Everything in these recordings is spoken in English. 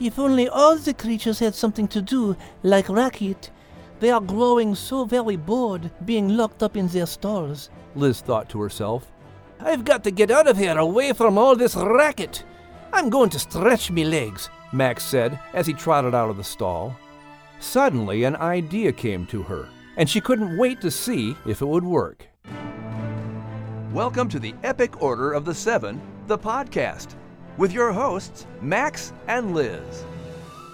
If only all the creatures had something to do, like Racket. They are growing so very bored being locked up in their stalls. Liz thought to herself. I've got to get out of here away from all this racket. I'm going to stretch me legs, Max said as he trotted out of the stall. Suddenly, an idea came to her, and she couldn't wait to see if it would work. Welcome to the Epic Order of the Seven, the podcast, with your hosts, Max and Liz.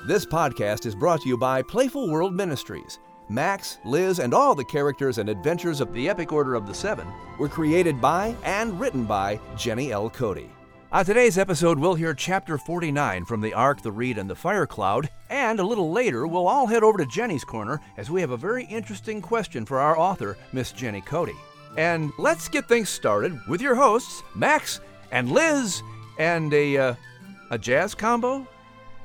This podcast is brought to you by Playful World Ministries. Max, Liz, and all the characters and adventures of the Epic Order of the Seven were created by and written by Jenny L. Cote. On today's episode, we'll hear chapter 49 from the Ark, the Reed, and the Fire Cloud, and a little later, we'll all head over to Jenny's Corner as we have a very interesting question for our author, Miss Jenny Cote. And let's get things started with your hosts, Max and Liz, and a, uh, a jazz combo?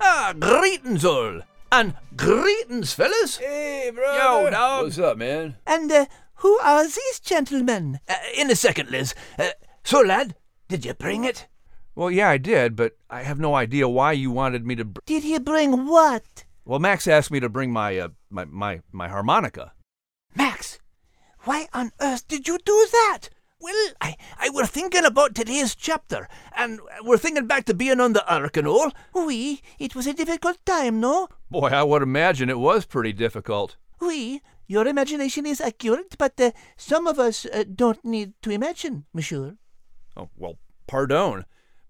Ah, greetings all! And greetings, fellas! Hey, brother! Yo, dog! What's up, man? And uh, who are these gentlemen? Uh, in a second, Liz. Uh, so, lad, did you bring it? Well, yeah, I did, but I have no idea why you wanted me to. Br- Did he bring what? well, Max asked me to bring my, uh, my, my, my harmonica. Max, why on earth did you do that? Well, I, I were thinking about today's chapter, and we're thinking back to being on the Ark and all. Oui, it was a difficult time, no? Boy, I would imagine it was pretty difficult. Oui, your imagination is accurate, but uh, some of us uh, don't need to imagine, monsieur. Oh, well, pardon.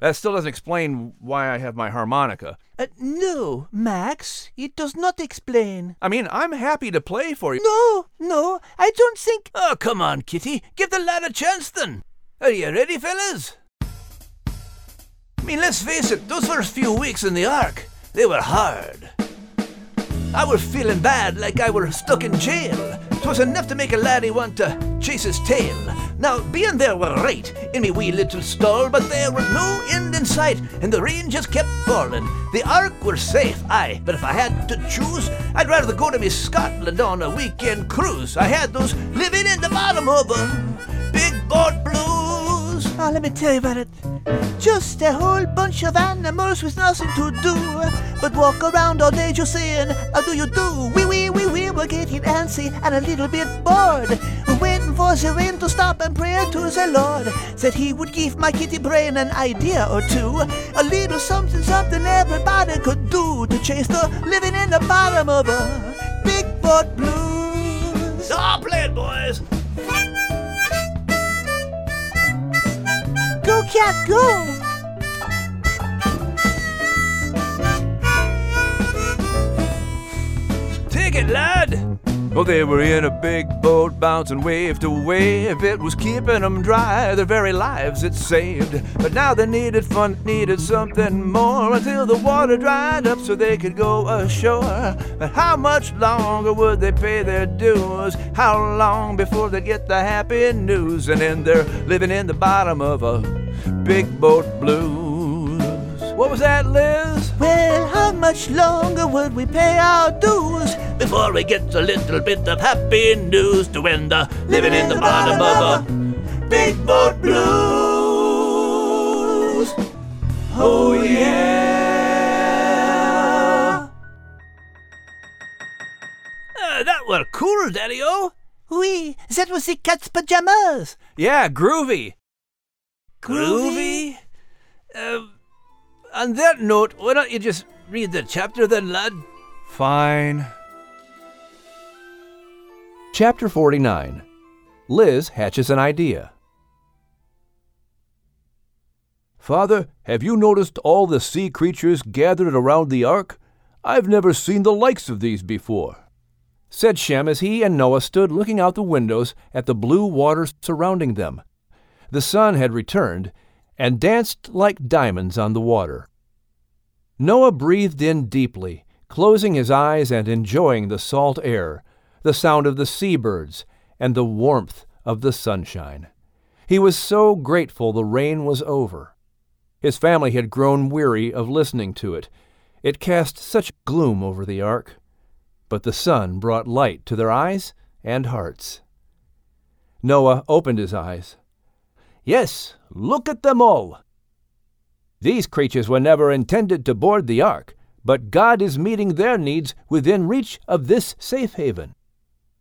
That still doesn't explain why I have my harmonica. Uh, no, Max, it does not explain. I mean, I'm happy to play for you. No, no, I don't think. Oh, come on, Kitty. Give the lad a chance then. Are you ready, fellas? I mean, let's face it, those first few weeks in the Ark, they were hard. I was feeling bad like I were stuck in jail. 'Twas enough to make a laddie want to chase his tail. Now, being there were right in me wee little stall, but there was no end in sight, and the rain just kept falling. The Ark were safe, aye, but if I had to choose, I'd rather go to me Scotland on a weekend cruise. I had those living in the bottom of a big boat blues. Oh, let me tell you about it. Just a whole bunch of animals with nothing to do but walk around all day just saying, How do you do? Wee wee we, we were getting antsy and a little bit bored. Waiting for the rain to stop and pray to the Lord. that he would give my kitty brain an idea or two. A little something, something everybody could do to chase the living in the bottom of a big boat blues. Ah, play it, boys. Go, cat, go! Take it, lad! Well, they were in a big boat, bouncing wave to wave. It was keeping them dry, their very lives it saved. But now they needed fun, needed something more until the water dried up so they could go ashore. But how much longer would they pay their dues? How long before they get the happy news? And then they're living in the bottom of a big boat blues. What was that, Liz? Well, how much longer would we pay our dues? Before we get a little bit of happy news to end the living in the bottom of a big boat blues. Oh yeah. Uh, that were cool, Daddy-O. Oui, that was the cat's pajamas. Yeah, groovy. Groovy? Uh, on that note, why don't you just read the chapter then, lad? Fine. Chapter 49 Liz hatches an idea. Father, have you noticed all the sea creatures gathered around the ark? I've never seen the likes of these before, said Shem as he and Noah stood looking out the windows at the blue water surrounding them. The sun had returned and danced like diamonds on the water. Noah breathed in deeply, closing his eyes and enjoying the salt air, the sound of the seabirds, and the warmth of the sunshine. He was so grateful the rain was over. His family had grown weary of listening to it. It cast such gloom over the ark. But the sun brought light to their eyes and hearts. Noah opened his eyes. Yes, look at them all. These creatures were never intended to board the ark, but God is meeting their needs within reach of this safe haven.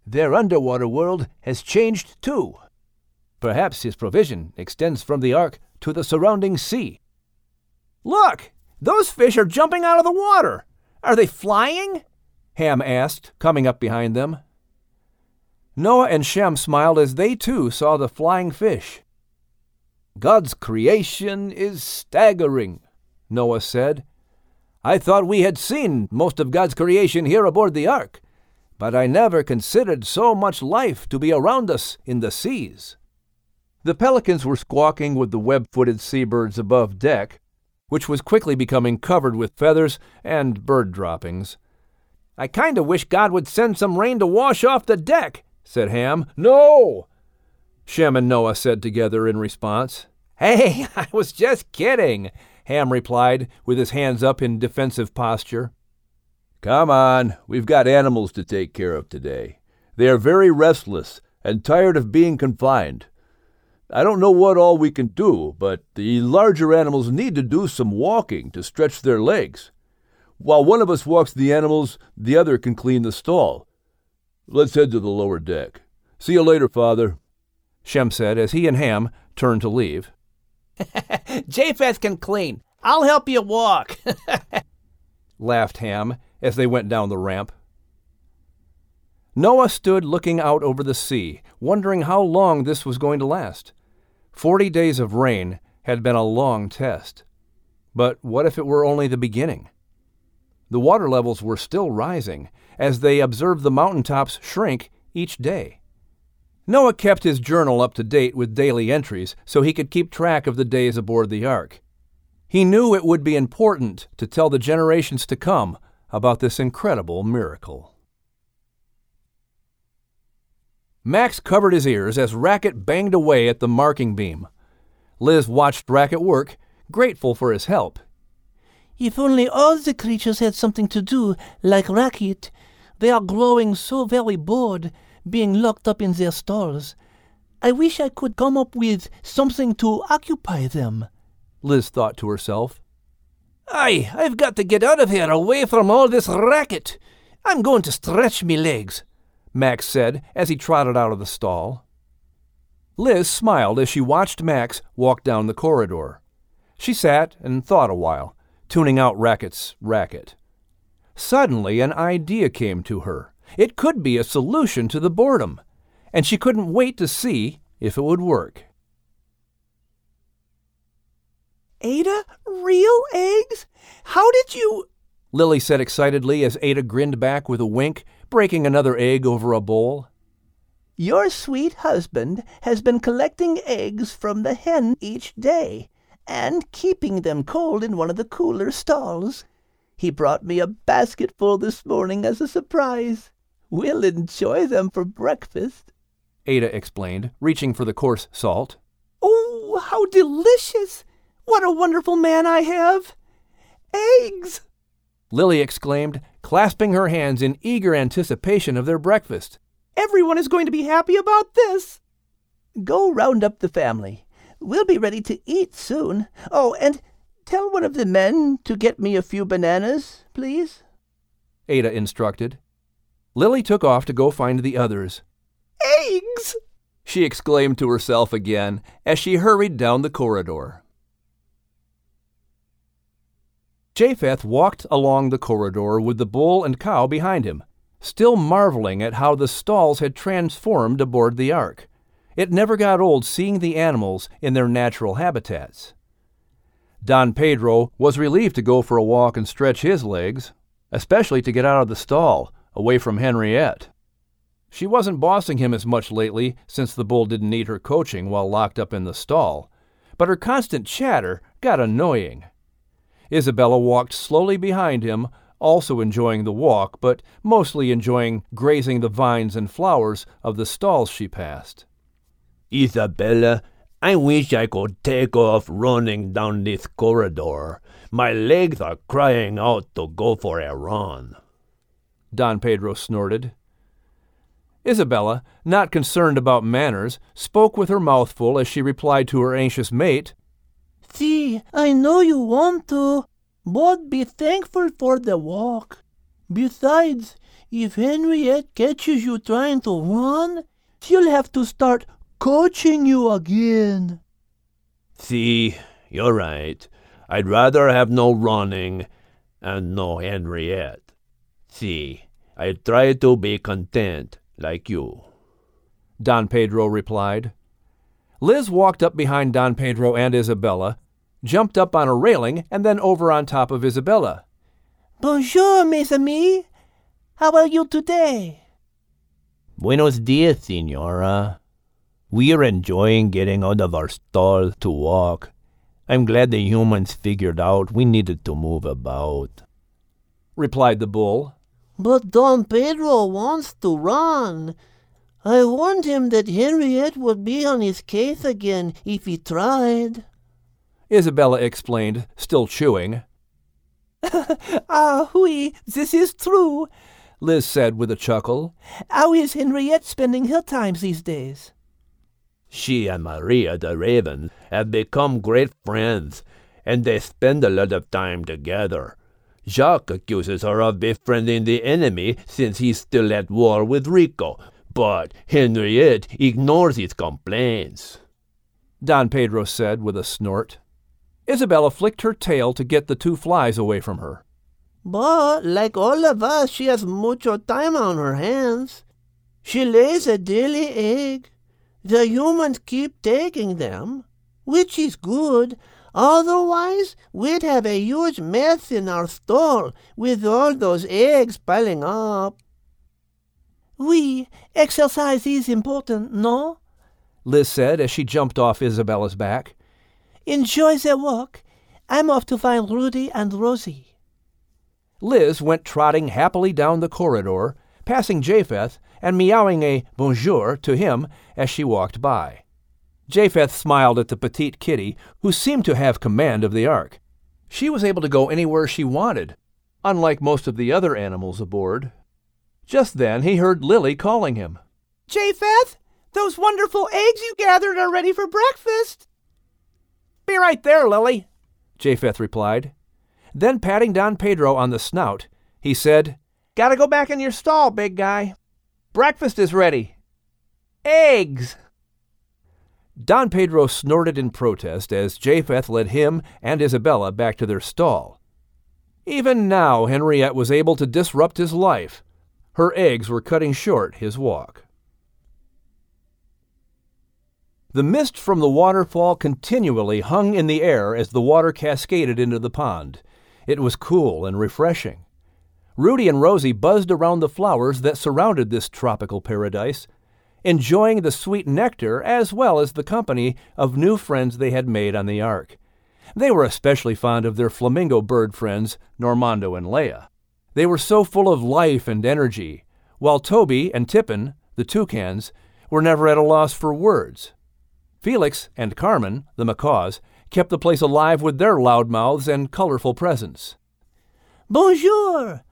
Their underwater world has changed too. Perhaps his provision extends from the ark to the surrounding sea. Look! Those fish are jumping out of the water! Are they flying? Ham asked, coming up behind them. Noah and Shem smiled as they too saw the flying fish. God's creation is staggering, Noah said. I thought we had seen most of God's creation here aboard the ark, but I never considered so much life to be around us in the seas. The pelicans were squawking with the web footed seabirds above deck, which was quickly becoming covered with feathers and bird droppings. I kind of wish God would send some rain to wash off the deck, said Ham. No! Shem and Noah said together in response. Hey, I was just kidding, Ham replied, with his hands up in defensive posture. Come on, we've got animals to take care of today. They are very restless and tired of being confined. I don't know what all we can do, but the larger animals need to do some walking to stretch their legs. While one of us walks the animals, the other can clean the stall. Let's head to the lower deck. See you later, Father, Shem said as he and Ham turned to leave. Japheth can clean. I'll help you walk, laughed Ham as they went down the ramp. Noah stood looking out over the sea, wondering how long this was going to last. Forty days of rain had been a long test. But what if it were only the beginning? The water levels were still rising as they observed the mountain tops shrink each day. Noah kept his journal up to date with daily entries so he could keep track of the days aboard the ark. He knew it would be important to tell the generations to come about this incredible miracle. Max covered his ears as Racket banged away at the marking beam. Liz watched Racket work, grateful for his help. If only all the creatures had something to do, like Racket. They are growing so very bored being locked up in their stalls. I wish I could come up with something to occupy them, Liz thought to herself. Aye, I've got to get out of here away from all this racket. I'm going to stretch me legs, Max said as he trotted out of the stall. Liz smiled as she watched Max walk down the corridor. She sat and thought a while, tuning out Racket's racket. Suddenly, an idea came to her. It could be a solution to the boredom, and she couldn't wait to see if it would work. Ada, real eggs? How did you? Lily said excitedly as Ada grinned back with a wink, breaking another egg over a bowl. Your sweet husband has been collecting eggs from the hen each day and keeping them cold in one of the cooler stalls. He brought me a basketful this morning as a surprise. We'll enjoy them for breakfast, Ada explained, reaching for the coarse salt. Oh, how delicious! What a wonderful man I have! Eggs! Lily exclaimed, clasping her hands in eager anticipation of their breakfast. Everyone is going to be happy about this. Go round up the family. We'll be ready to eat soon. Oh, and tell one of the men to get me a few bananas, please, Ada instructed. Lily took off to go find the others. Eggs! she exclaimed to herself again as she hurried down the corridor. Japheth walked along the corridor with the bull and cow behind him, still marveling at how the stalls had transformed aboard the ark. It never got old seeing the animals in their natural habitats. Don Pedro was relieved to go for a walk and stretch his legs, especially to get out of the stall away from Henriette. She wasn't bossing him as much lately since the bull didn't need her coaching while locked up in the stall, but her constant chatter got annoying. Isabella walked slowly behind him, also enjoying the walk, but mostly enjoying grazing the vines and flowers of the stalls she passed. Isabella, I wish I could take off running down this corridor. My legs are crying out to go for a run. Don Pedro snorted. Isabella, not concerned about manners, spoke with her mouth full as she replied to her anxious mate, See, I know you want to. but be thankful for the walk. Besides, if Henriette catches you trying to run, she'll have to start coaching you again. See, you're right. I'd rather have no running and no Henriette. See, I try to be content like you. Don Pedro replied. Liz walked up behind Don Pedro and Isabella, jumped up on a railing, and then over on top of Isabella. Bonjour, mes amis. How are you today? Buenos dias, senora. We are enjoying getting out of our stall to walk. I'm glad the humans figured out we needed to move about, replied the bull. But Don Pedro wants to run. I warned him that Henriette would be on his case again if he tried. Isabella explained, still chewing. ah, oui, this is true, Liz said with a chuckle. How is Henriette spending her time these days? She and Maria the Raven have become great friends, and they spend a lot of time together. Jacques accuses her of befriending the enemy since he's still at war with Rico, but Henriette ignores his complaints. Don Pedro said with a snort. Isabella flicked her tail to get the two flies away from her. But, like all of us, she has mucho time on her hands. She lays a daily egg. The humans keep taking them, which is good. Otherwise, we'd have a huge mess in our stall with all those eggs piling up. Oui, exercise is important, no? Liz said as she jumped off Isabella's back. Enjoy the walk. I'm off to find Rudy and Rosie. Liz went trotting happily down the corridor, passing Japheth and meowing a bonjour to him as she walked by. Japheth smiled at the petite kitty, who seemed to have command of the ark. She was able to go anywhere she wanted, unlike most of the other animals aboard. Just then he heard Lily calling him. Japheth, those wonderful eggs you gathered are ready for breakfast. Be right there, Lily, Japheth replied. Then, patting Don Pedro on the snout, he said, Gotta go back in your stall, big guy. Breakfast is ready. Eggs! Don Pedro snorted in protest as Japheth led him and Isabella back to their stall. Even now, Henriette was able to disrupt his life. Her eggs were cutting short his walk. The mist from the waterfall continually hung in the air as the water cascaded into the pond. It was cool and refreshing. Rudy and Rosie buzzed around the flowers that surrounded this tropical paradise, enjoying the sweet nectar as well as the company of new friends they had made on the ark. They were especially fond of their flamingo bird friends, Normando and Leia. They were so full of life and energy, while Toby and Tippin, the toucans, were never at a loss for words. Felix and Carmen, the macaws, kept the place alive with their loud mouths and colorful presence. Bonjour!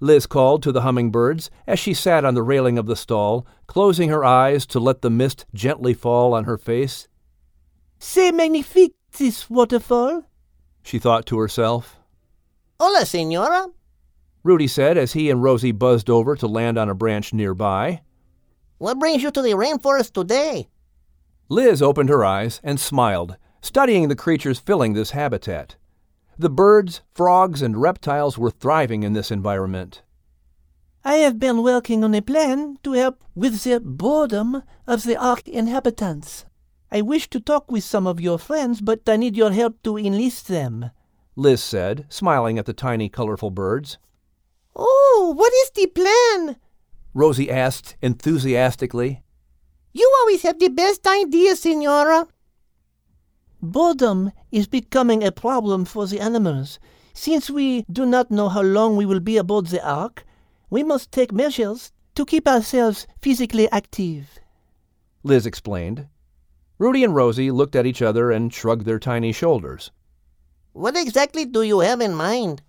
Liz called to the hummingbirds as she sat on the railing of the stall, closing her eyes to let the mist gently fall on her face. C'est magnifique, this waterfall, she thought to herself. Hola, senora, Rudy said as he and Rosie buzzed over to land on a branch nearby. What brings you to the rainforest today? Liz opened her eyes and smiled, studying the creatures filling this habitat. The birds, frogs, and reptiles were thriving in this environment. I have been working on a plan to help with the boredom of the Ark inhabitants. I wish to talk with some of your friends, but I need your help to enlist them, Liz said, smiling at the tiny, colorful birds. Oh, what is the plan? Rosie asked enthusiastically. You always have the best idea, Senora. Boredom is becoming a problem for the animals. Since we do not know how long we will be aboard the Ark, we must take measures to keep ourselves physically active. Liz explained. Rudy and Rosie looked at each other and shrugged their tiny shoulders. What exactly do you have in mind?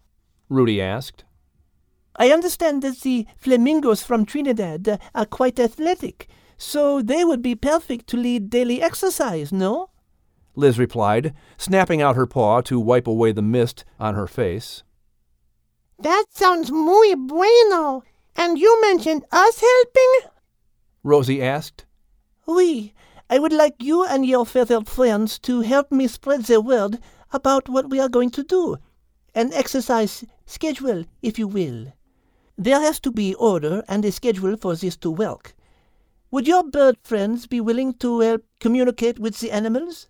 Rudy asked. I understand that the flamingos from Trinidad are quite athletic, so they would be perfect to lead daily exercise, no? Liz replied, snapping out her paw to wipe away the mist on her face. That sounds muy bueno. And you mentioned us helping? Rosie asked. Oui, I would like you and your feathered friends to help me spread the word about what we are going to do. An exercise schedule, if you will. There has to be order and a schedule for this to work. Would your bird friends be willing to help communicate with the animals?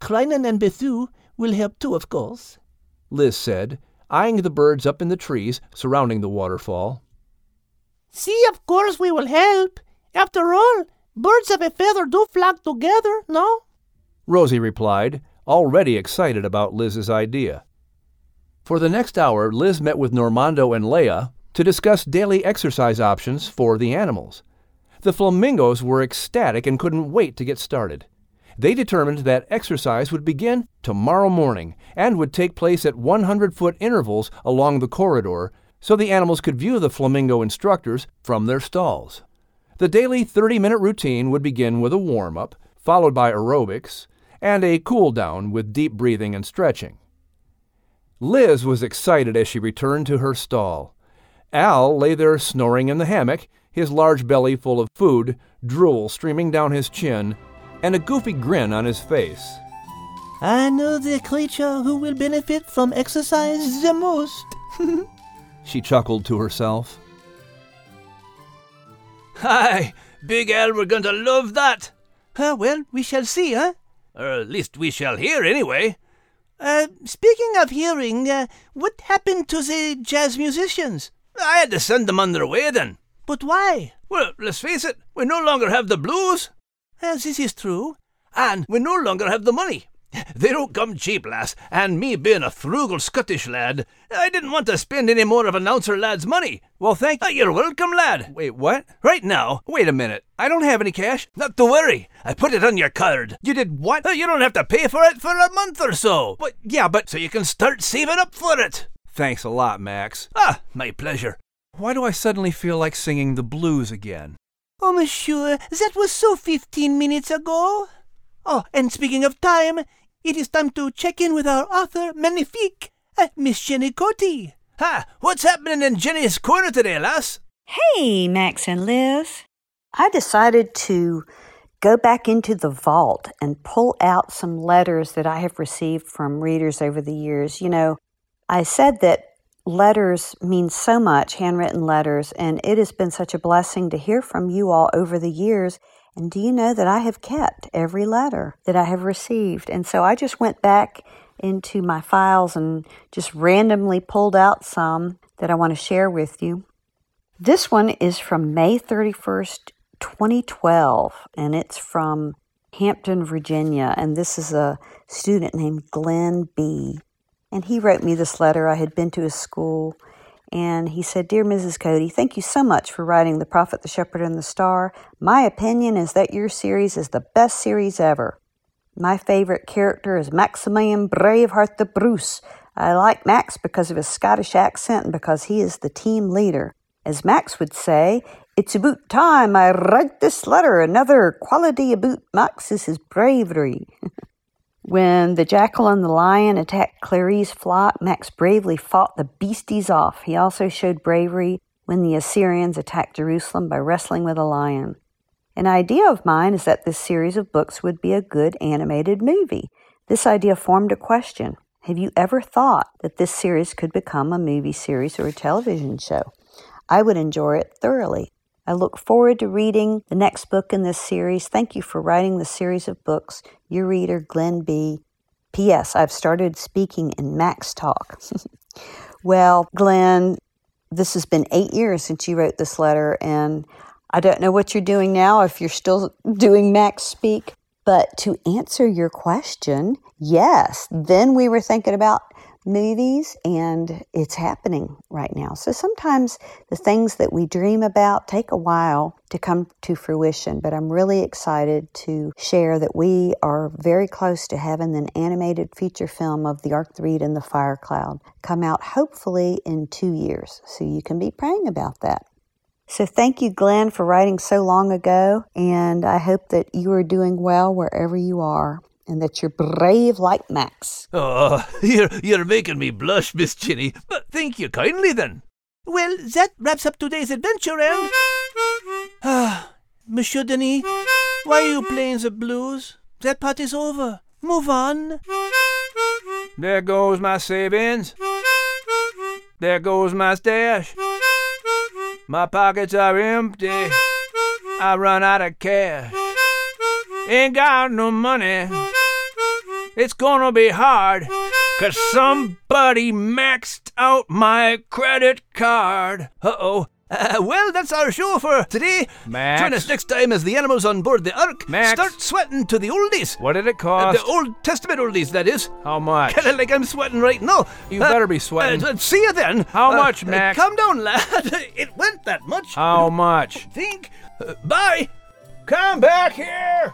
Kleinen and Bethu will help too, of course. Liz said, eyeing the birds up in the trees surrounding the waterfall. See, of course we will help. After all, birds of a feather do flock together, no? Rosie replied, already excited about Liz's idea. For the next hour, Liz met with Normando and Leia to discuss daily exercise options for the animals. The flamingos were ecstatic and couldn't wait to get started. They determined that exercise would begin tomorrow morning and would take place at 100 foot intervals along the corridor so the animals could view the flamingo instructors from their stalls. The daily 30 minute routine would begin with a warm up, followed by aerobics, and a cool down with deep breathing and stretching. Liz was excited as she returned to her stall. Al lay there snoring in the hammock, his large belly full of food, drool streaming down his chin, and a goofy grin on his face. I know the creature who will benefit from exercise the most. she chuckled to herself. Hi, Big Al, we're going to love that. Uh, well, we shall see, huh? Or at least we shall hear, anyway. Uh, speaking of hearing, uh, what happened to the jazz musicians? I had to send them on their way then. But why? Well, let's face it, we no longer have the blues. Uh, this is true. And we no longer have the money. They don't come cheap, lass, and me being a frugal Scottish lad, I didn't want to spend any more of an ouncer lad's money. Well, thank you. Uh, you're welcome, lad. Wait, what? Right now. Wait a minute. I don't have any cash. Not to worry. I put it on your card. You did what? Uh, you don't have to pay for it for a month or so. But, yeah, but. So you can start saving up for it. Thanks a lot, Max. Ah, my pleasure. Why do I suddenly feel like singing the blues again? Oh, monsieur, that was so fifteen minutes ago. Oh, and speaking of time, it is time to check in with our author magnifique, uh, Miss Jenny Cote. Ha! What's happening in Jenny's corner today, lass? Hey, Max and Liz. I decided to go back into the vault and pull out some letters that I have received from readers over the years. You know, I said that letters mean so much, handwritten letters, and it has been such a blessing to hear from you all over the years and do you know that I have kept every letter that I have received? And so I just went back into my files and just randomly pulled out some that I want to share with you. This one is from May 31st, 2012, and it's from Hampton, Virginia. And this is a student named Glenn B. And he wrote me this letter. I had been to his school and he said, Dear Mrs. Cote, thank you so much for writing The Prophet, the Shepherd, and the Star. My opinion is that your series is the best series ever. My favorite character is Maximilian Braveheart the Bruce. I like Max because of his Scottish accent and because he is the team leader. As Max would say, it's about time I write this letter. Another quality about Max is his bravery. When the jackal and the lion attacked Clary's flock, Max bravely fought the beasties off. He also showed bravery when the Assyrians attacked Jerusalem by wrestling with a lion. An idea of mine is that this series of books would be a good animated movie. This idea formed a question. Have you ever thought that this series could become a movie series or a television show? I would enjoy it thoroughly. I look forward to reading the next book in this series. Thank you for writing the series of books. Your reader, Glenn B. P.S. I've started speaking in Max Talk. well, Glenn, this has been eight years since you wrote this letter, and I don't know what you're doing now, if you're still doing Max Speak. But to answer your question, yes. Then we were thinking about movies and it's happening right now. So sometimes the things that we dream about take a while to come to fruition, but I'm really excited to share that we are very close to having an animated feature film of the Ark, the Reed, and the Fire Cloud come out hopefully in two years. So you can be praying about that. So thank you, Glenn, for writing so long ago, and I hope that you are doing well wherever you are. And that you're brave like Max. Oh, you're, you're making me blush, Miss Jenny, but thank you kindly then. Well, that wraps up today's adventure, and. Ah, Monsieur Denis, why are you playing the blues? That part is over. Move on. There goes my savings. There goes my stash. My pockets are empty. I run out of cash. Ain't got no money. It's gonna be hard. Cause somebody maxed out my credit card. Uh oh. Uh, well, that's our show for today. Max. Join us next time as the animals on board the Ark Max. start sweating to the oldies. What did it Uh, cost? the Old Testament oldies, that is. How much? Kinda like I'm sweating right now. You better be sweating. Uh, see you then. How Uh, much, uh, Max? calm down, lad. it went that much. How much? think. Uh, bye. Come back here!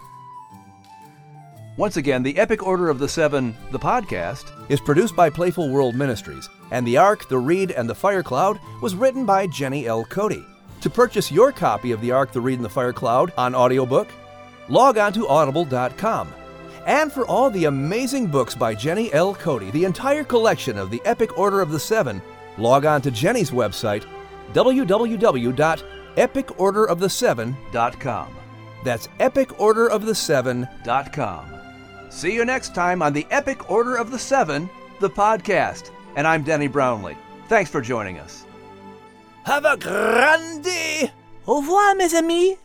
Once again, the Epic Order of the Seven, the podcast, is produced by Playful World Ministries, and The Ark, The Reed, and The Fire Cloud was written by Jenny L. Cote. To purchase your copy of The Ark, The Reed, and The Fire Cloud on audiobook, log on to audible.com. And for all the amazing books by Jenny L. Cote, the entire collection of the Epic Order of the Seven, log on to Jenny's website, www.epicorderoftheseven.com. That's epicorderoftheseven.com. See you next time on the Epic Order of the Seven, the podcast. And I'm Denny Brownlee. Thanks for joining us. Have a grande. Au revoir, mes amis.